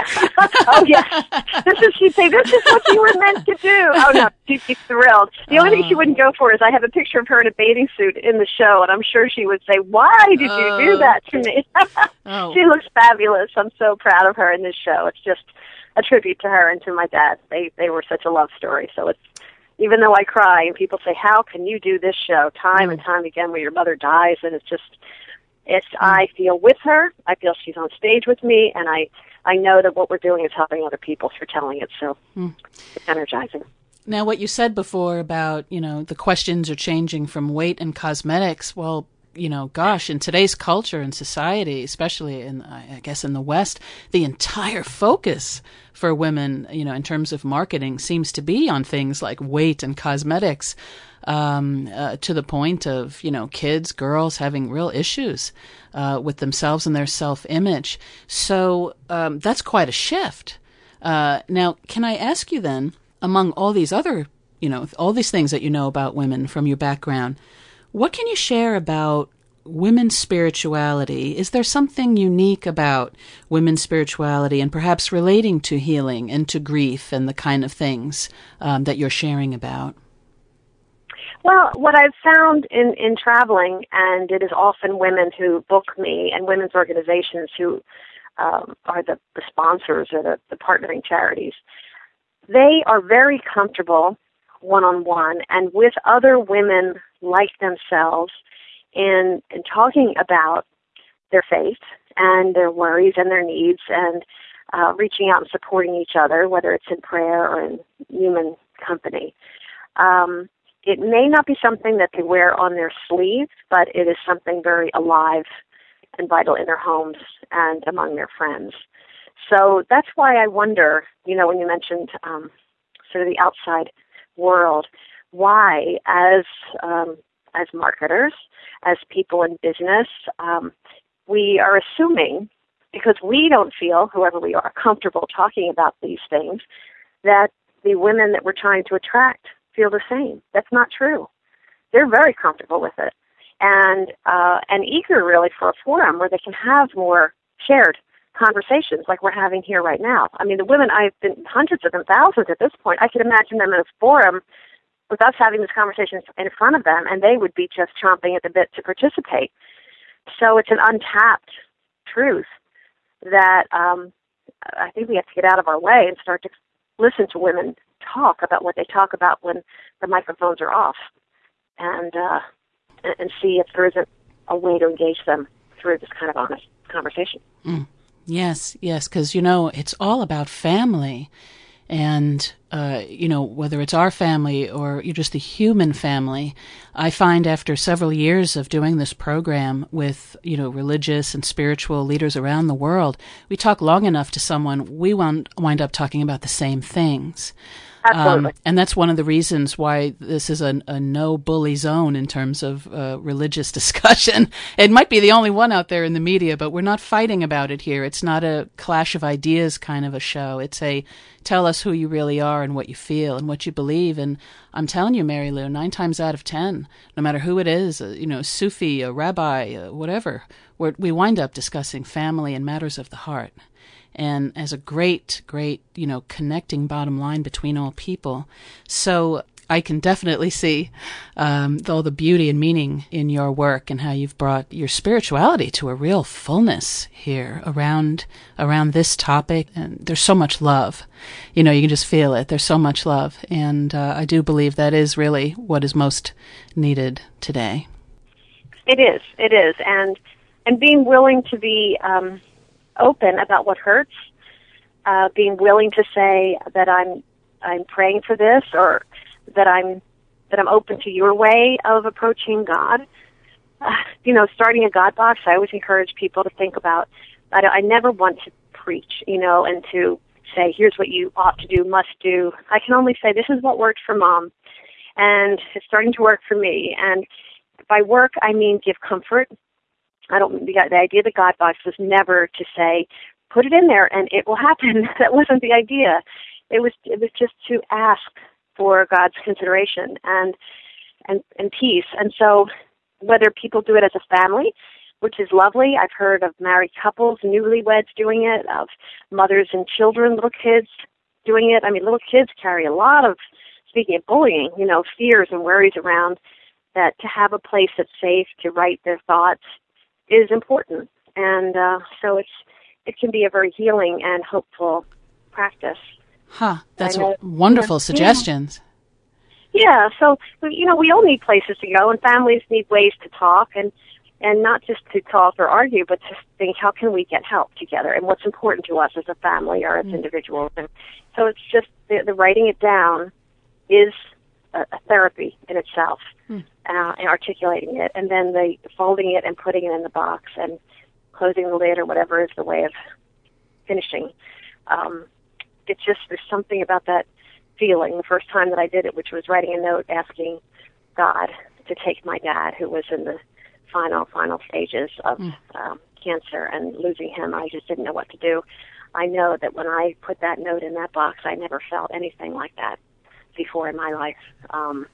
[SPEAKER 2] oh yes, this is she'd say this is what you were meant to do. Oh no, she'd be thrilled. The only thing she wouldn't go for is I have a picture of her in a bathing suit in the show, and I'm sure she would say, "Why did you do
[SPEAKER 1] Oh.
[SPEAKER 2] that to me?"
[SPEAKER 1] oh,
[SPEAKER 2] she looks fabulous. I'm so proud of her in this show. It's just a tribute to her and to my dad. They they were such a love story. So it's even though I cry and people say, "How can you do this show time and mm. time again where your mother dies?" and it's just it's mm. I feel with her. I feel she's on stage with me, and I I know that what we're doing is helping other people through telling it. So mm. it's energizing.
[SPEAKER 1] Now, what you said before about you know the questions are changing from weight and cosmetics. Well, you know, gosh, in today's culture and society, especially in, I guess, in the West, the entire focus for women, you know, in terms of marketing seems to be on things like weight and cosmetics, um, uh, to the point of, you know, kids, girls having real issues uh, with themselves and their self image. So um, that's quite a shift. Uh, now, can I ask you then, among all these other, you know, all these things that you know about women from your background, what can you share about women's spirituality? Is there something unique about women's spirituality and perhaps relating to healing and to grief and the kind of things um, that you're sharing about?
[SPEAKER 2] Well, what I've found in, in traveling, and it is often women who book me and women's organizations who um, are the, the sponsors or the, the partnering charities, they are very comfortable one on one and with other women like themselves in, in talking about their faith and their worries and their needs and uh, reaching out and supporting each other, whether it's in prayer or in human company. Um, it may not be something that they wear on their sleeve, but it is something very alive and vital in their homes and among their friends. So that's why I wonder, you know, when you mentioned um, sort of the outside world, why, as um, as marketers, as people in business, um, we are assuming because we don't feel, whoever we are, comfortable talking about these things, that the women that we're trying to attract feel the same. That's not true. They're very comfortable with it, and uh, and eager really for a forum where they can have more shared conversations like we're having here right now. I mean, the women I've been hundreds of them, thousands at this point. I could imagine them in a forum with us having this conversation in front of them, and they would be just chomping at the bit to participate. So it's an untapped truth that um, I think we have to get out of our way and start to listen to women talk about what they talk about when the microphones are off, and uh, and see if there isn't a way to engage them through this kind of honest conversation.
[SPEAKER 1] Mm. Yes, yes, because you know it's all about family, and uh, you know whether it's our family or just the human family. I find after several years of doing this program with you know religious and spiritual leaders around the world, we talk long enough to someone, we wind, wind up talking about the same things.
[SPEAKER 2] Absolutely. Um,
[SPEAKER 1] and that's one of the reasons why this is a, a no bully zone in terms of uh, religious discussion. It might be the only one out there in the media, but we're not fighting about it here. It's not a clash of ideas kind of a show. It's a tell us who you really are and what you feel and what you believe. And I'm telling you, Mary Lou, nine times out of ten, no matter who it is, uh, you know, Sufi, a rabbi, uh, whatever, we wind up discussing family and matters of the heart and as a great, great, you know, connecting bottom line between all people. So I can definitely see um, all the beauty and meaning in your work and how you've brought your spirituality to a real fullness here around around this topic. And there's so much love, you know, you can just feel it. There's so much love, and uh, I do believe that is really what is most needed today.
[SPEAKER 2] It is. It is, and and being willing to be. Um, open about what hurts, uh, being willing to say that I'm I'm praying for this or that I'm that I'm open to your way of approaching God. Uh, you know, starting a God box, I always encourage people to think about. I, I never want to preach, you know, and to say, here's what you ought to do, must do. I can only say, this is what worked for mom, and it's starting to work for me. And by work, I mean give comfort, I don't. The, the idea of the God box was never to say, put it in there and it will happen. that wasn't the idea. It was. It was just to ask for God's consideration and and and peace. And so, whether people do it as a family, which is lovely. I've heard of married couples, newlyweds doing it, of mothers and children, little kids doing it. I mean, little kids carry a lot of, speaking of bullying, you know, fears and worries around that to have a place that's safe to write their thoughts is important, and uh, so it's it can be a very healing and hopeful practice.
[SPEAKER 1] Huh. That's wonderful yeah. suggestions.
[SPEAKER 2] Yeah. So you know, we all need places to go, and families need ways to talk, and and not just to talk or argue, but to think how can we get help together, and what's important to us as a family or as mm. individuals. And so it's just the, the writing it down is a, a therapy in itself, mm. uh, and articulating it, and then the folding it and putting it in the box and closing the lid or whatever is the way of finishing. Um, it's just there's something about that feeling the first time that I did it, which was writing a note asking God to take my dad, who was in the final final stages of mm. um, cancer, and losing him, I just didn't know what to do. I know that when I put that note in that box, I never felt anything like that before in my life. Um,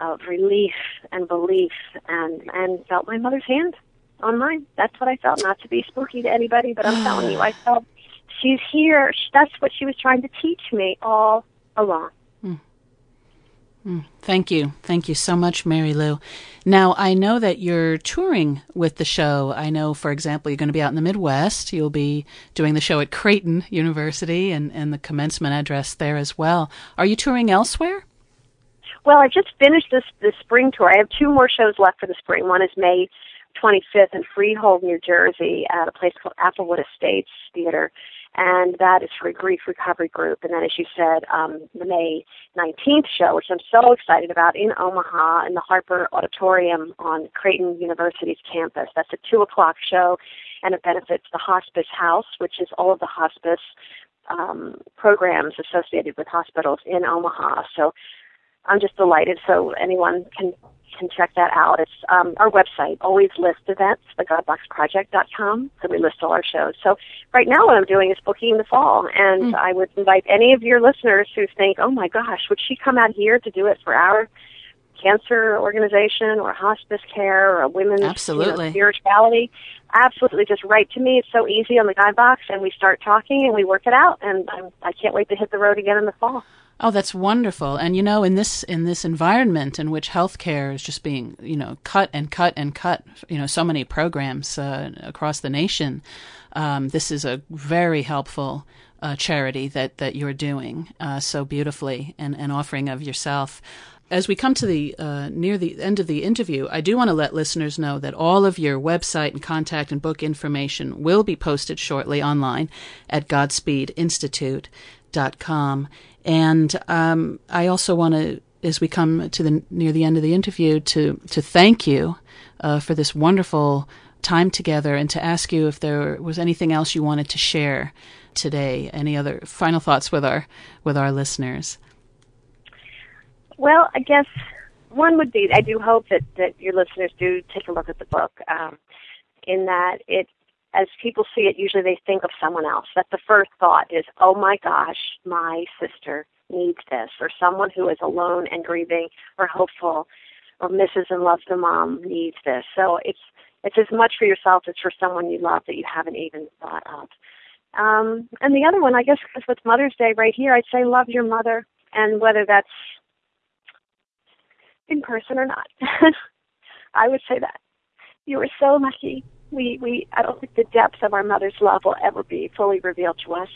[SPEAKER 2] of relief and belief, and and felt my mother's hand on mine. That's what I felt. Not to be spooky to anybody, but I'm telling you, I felt she's here. That's what she was trying to teach me all along. Mm.
[SPEAKER 1] Thank you. Thank you so much, Mary Lou. Now, I know that you're touring with the show. I know, for example, you're going to be out in the Midwest. You'll be doing the show at Creighton University and, and the commencement address there as well. Are you touring elsewhere?
[SPEAKER 2] Well, I just finished this, this spring tour. I have two more shows left for the spring. One is May 25th in Freehold, New Jersey, at a place called Applewood Estates Theater and that is for a grief recovery group. And then, as you said, um, the May 19th show, which I'm so excited about, in Omaha in the Harper Auditorium on Creighton University's campus. That's a two o'clock show, and it benefits the Hospice House, which is all of the hospice um, programs associated with hospitals in Omaha. So I'm just delighted. So anyone can can check that out. It's um, our website, always list events, thegodboxproject.com. So we list all our shows. So right now what I'm doing is booking the fall. And mm. I would invite any of your listeners who think, oh my gosh, would she come out here to do it for our cancer organization or hospice care or a women's
[SPEAKER 1] Absolutely.
[SPEAKER 2] You know, spirituality? Absolutely. Just write to me. It's so easy on the God box and we start talking and we work it out. And I'm, I can't wait to hit the road again in the fall.
[SPEAKER 1] Oh, that's wonderful. And you know, in this in this environment in which healthcare is just being, you know, cut and cut and cut, you know, so many programs uh, across the nation, um, this is a very helpful uh, charity that that you're doing uh, so beautifully and and offering of yourself. As we come to the uh, near the end of the interview, I do want to let listeners know that all of your website and contact and book information will be posted shortly online at GodspeedInstitute.com. And um, I also want to, as we come to the near the end of the interview, to to thank you uh, for this wonderful time together, and to ask you if there was anything else you wanted to share today. Any other final thoughts with our with our listeners?
[SPEAKER 2] Well, I guess one would be I do hope that that your listeners do take a look at the book. Um, in that it as people see it, usually they think of someone else. That the first thought is, oh my gosh, my sister needs this, or someone who is alone and grieving or hopeful or misses and loves the mom needs this. So it's it's as much for yourself as for someone you love that you haven't even thought of. Um, and the other one, I guess, because with Mother's Day right here, I'd say love your mother, and whether that's in person or not, I would say that you were so lucky we we I don't think the depth of our mother's love will ever be fully revealed to us.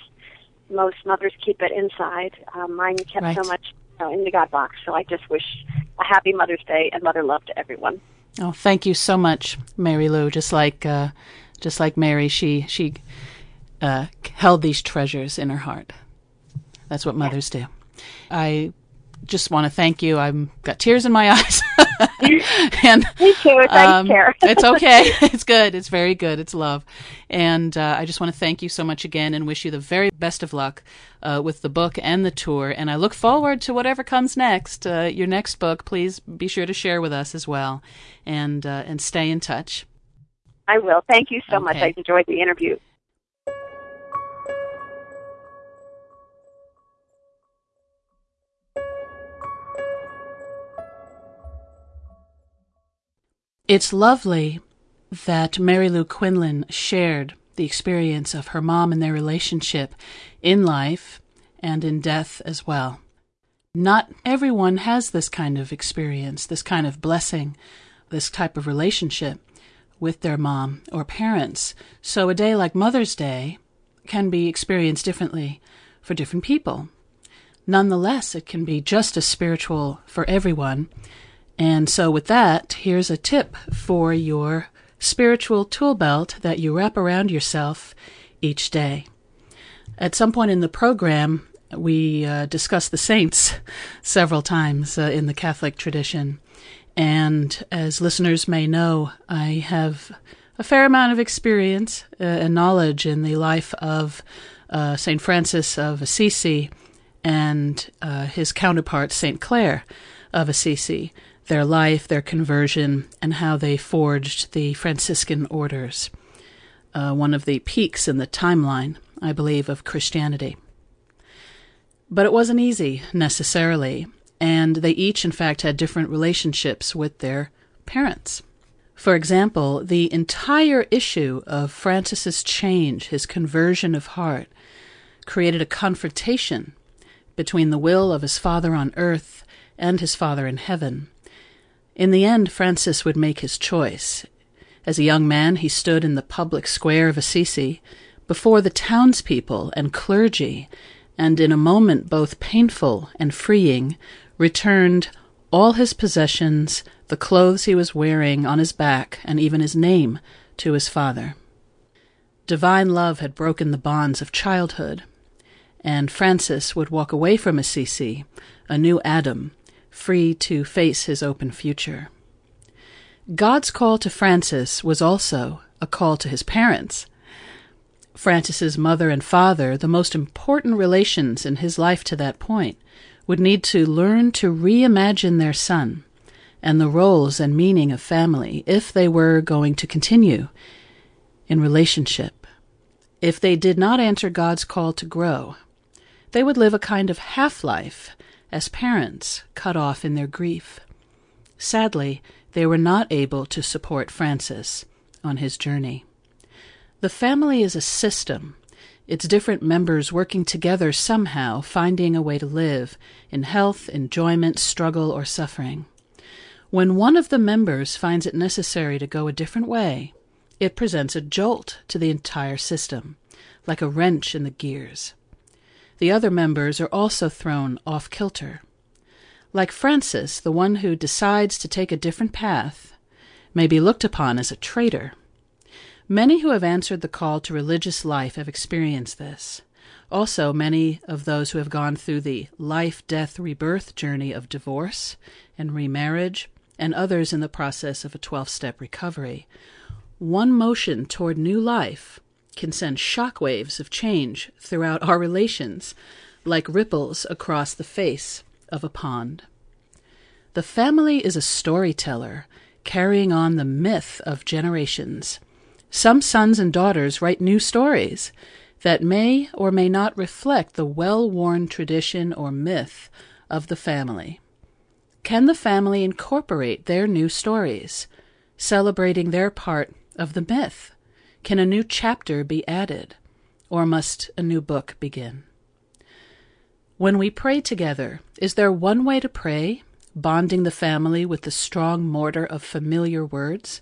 [SPEAKER 2] Most mothers keep it inside. Um, mine kept right. so much you know, in the God box. So I just wish a happy Mother's Day and mother love to everyone.
[SPEAKER 1] Oh, thank you so much, Mary Lou. Just like uh, just like Mary, she she uh, held these treasures in her heart. That's what mothers do. I just want to thank you. I've got tears in my eyes.
[SPEAKER 2] And me too. Um,
[SPEAKER 1] it's okay. It's good. It's very good. It's love. And uh, I just want to thank you so much again and wish you the very best of luck uh, with the book and the tour. And I look forward to whatever comes next. Uh, your next book, please be sure to share with us as well, and uh, and stay in touch.
[SPEAKER 2] I will. Thank you so okay. much. I enjoyed the interview.
[SPEAKER 1] It's lovely that Mary Lou Quinlan shared the experience of her mom and their relationship in life and in death as well. Not everyone has this kind of experience, this kind of blessing, this type of relationship with their mom or parents. So a day like Mother's Day can be experienced differently for different people. Nonetheless, it can be just as spiritual for everyone. And so, with that, here's a tip for your spiritual tool belt that you wrap around yourself each day. At some point in the program, we uh, discuss the saints several times uh, in the Catholic tradition. And as listeners may know, I have a fair amount of experience uh, and knowledge in the life of uh, St. Francis of Assisi and uh, his counterpart, St. Clare of Assisi, their life, their conversion, and how they forged the Franciscan orders, uh, one of the peaks in the timeline, I believe, of Christianity. But it wasn't easy, necessarily, and they each, in fact, had different relationships with their parents. For example, the entire issue of Francis's change, his conversion of heart, created a confrontation between the will of his father on earth and his father in heaven. In the end, Francis would make his choice. As a young man, he stood in the public square of Assisi before the townspeople and clergy, and in a moment both painful and freeing, returned all his possessions, the clothes he was wearing on his back, and even his name to his father. Divine love had broken the bonds of childhood, and Francis would walk away from Assisi, a new Adam, free to face his open future. God's call to Francis was also a call to his parents. Francis's mother and father, the most important relations in his life to that point, would need to learn to reimagine their son and the roles and meaning of family if they were going to continue in relationship. If they did not answer God's call to grow, they would live a kind of half life as parents cut off in their grief. Sadly, they were not able to support Francis on his journey. The family is a system, its different members working together somehow, finding a way to live in health, enjoyment, struggle, or suffering. When one of the members finds it necessary to go a different way, it presents a jolt to the entire system, like a wrench in the gears. The other members are also thrown off kilter. Like Francis, the one who decides to take a different path may be looked upon as a traitor. Many who have answered the call to religious life have experienced this. Also, many of those who have gone through the life death rebirth journey of divorce and remarriage and others in the process of a 12 step recovery. One motion toward new life can send shock waves of change throughout our relations, like ripples across the face of a pond. The family is a storyteller, carrying on the myth of generations. Some sons and daughters write new stories that may or may not reflect the well worn tradition or myth of the family. Can the family incorporate their new stories, celebrating their part of the myth? Can a new chapter be added, or must a new book begin? When we pray together, is there one way to pray, bonding the family with the strong mortar of familiar words?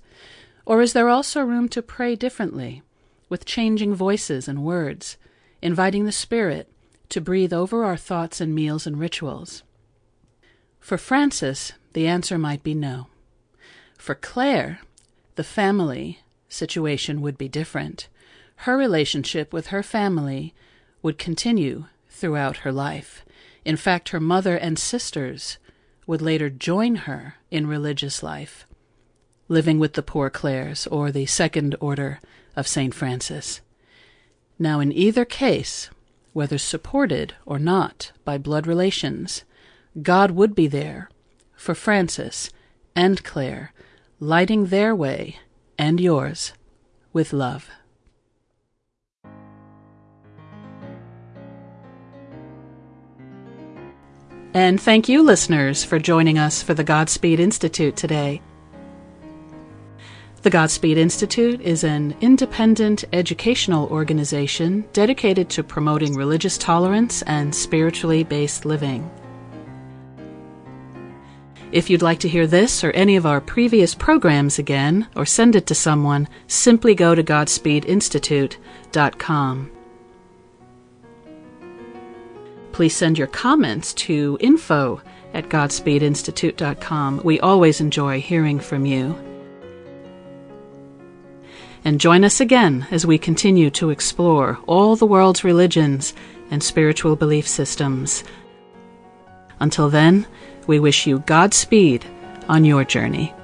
[SPEAKER 1] Or is there also room to pray differently, with changing voices and words, inviting the Spirit to breathe over our thoughts and meals and rituals? For Francis, the answer might be no. For Clare, the family situation would be different. Her relationship with her family would continue throughout her life. In fact, her mother and sisters would later join her in religious life, living with the Poor Clares or the Second Order of St. Francis. Now, in either case, whether supported or not by blood relations, God would be there for Francis and Clare, lighting their way and yours with love. And thank you, listeners, for joining us for the Godspeed Institute today. The Godspeed Institute is an independent educational organization dedicated to promoting religious tolerance and spiritually based living. If you'd like to hear this or any of our previous programs again, or send it to someone, simply go to GodspeedInstitute.com. Please send your comments to info at GodspeedInstitute.com. We always enjoy hearing from you. And join us again as we continue to explore all the world's religions and spiritual belief systems. Until then, we wish you Godspeed on your journey.